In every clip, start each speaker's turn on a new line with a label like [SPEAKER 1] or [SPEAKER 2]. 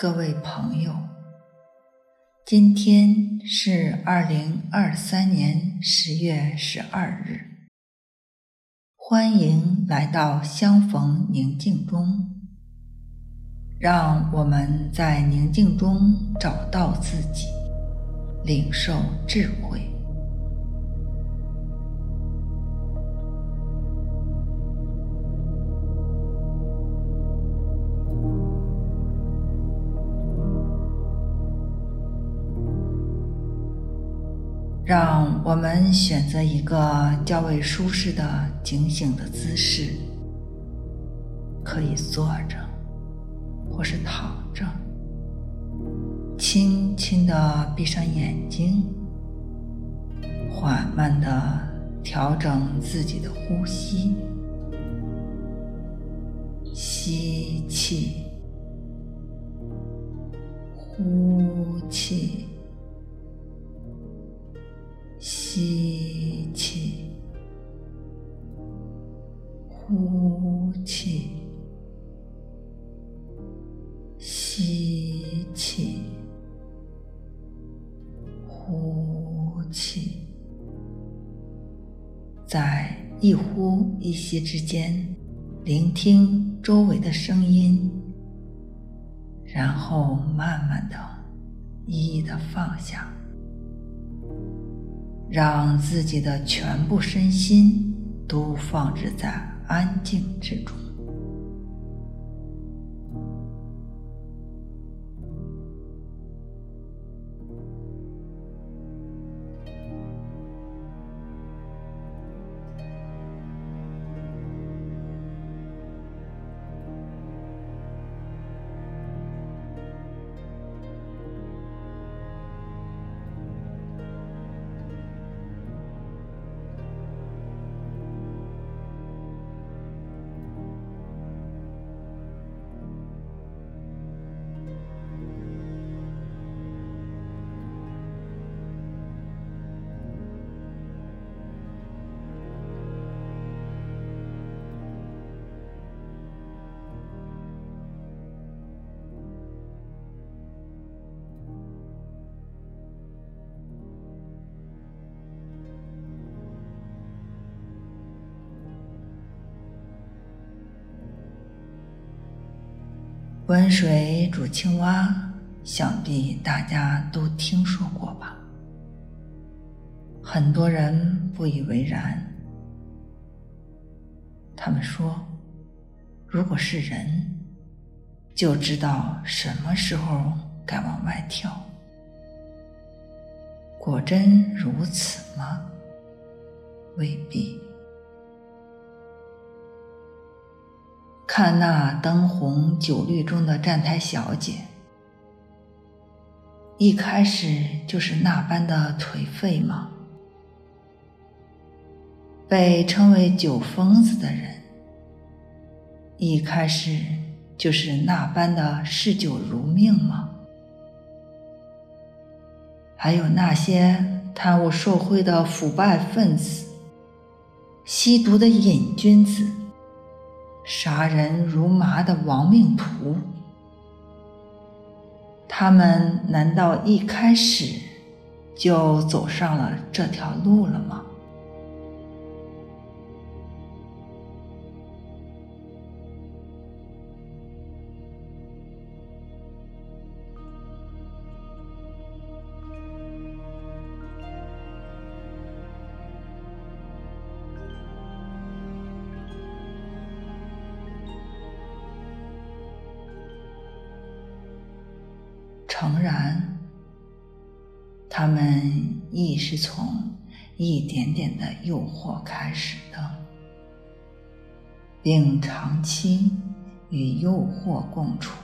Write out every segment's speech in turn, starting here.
[SPEAKER 1] 各位朋友，今天是二零二三年十月十二日，欢迎来到相逢宁静中，让我们在宁静中找到自己，领受智慧。让我们选择一个较为舒适的警醒的姿势，可以坐着，或是躺着，轻轻地闭上眼睛，缓慢地调整自己的呼吸，吸气，呼气。一呼一吸之间，聆听周围的声音，然后慢慢的、一一的放下。让自己的全部身心都放置在安静之中。温水煮青蛙，想必大家都听说过吧？很多人不以为然。他们说，如果是人，就知道什么时候该往外跳。果真如此吗？未必。看那灯红酒绿中的站台小姐，一开始就是那般的颓废吗？被称为酒疯子的人，一开始就是那般的嗜酒如命吗？还有那些贪污受贿的腐败分子，吸毒的瘾君子。杀人如麻的亡命徒，他们难道一开始就走上了这条路了吗？诚然，他们亦是从一点点的诱惑开始的，并长期与诱惑共处，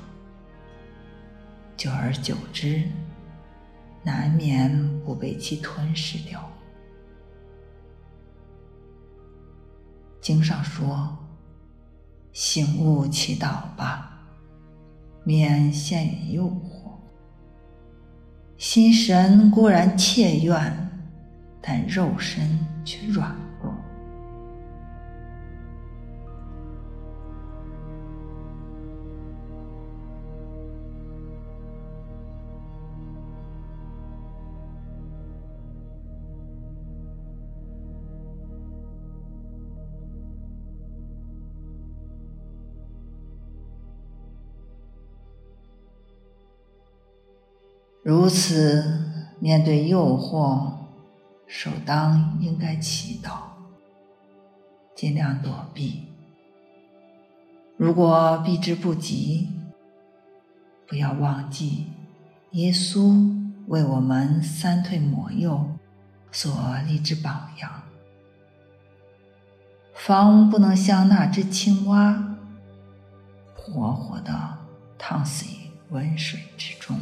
[SPEAKER 1] 久而久之，难免不被其吞噬掉。经上说：“醒悟祈祷吧，免陷于诱惑。”心神固然怯怨，但肉身却软。如此，面对诱惑，首当应该祈祷，尽量躲避。如果避之不及，不要忘记耶稣为我们三退抹右所立之榜样，方不能像那只青蛙，活活的烫死于温水之中。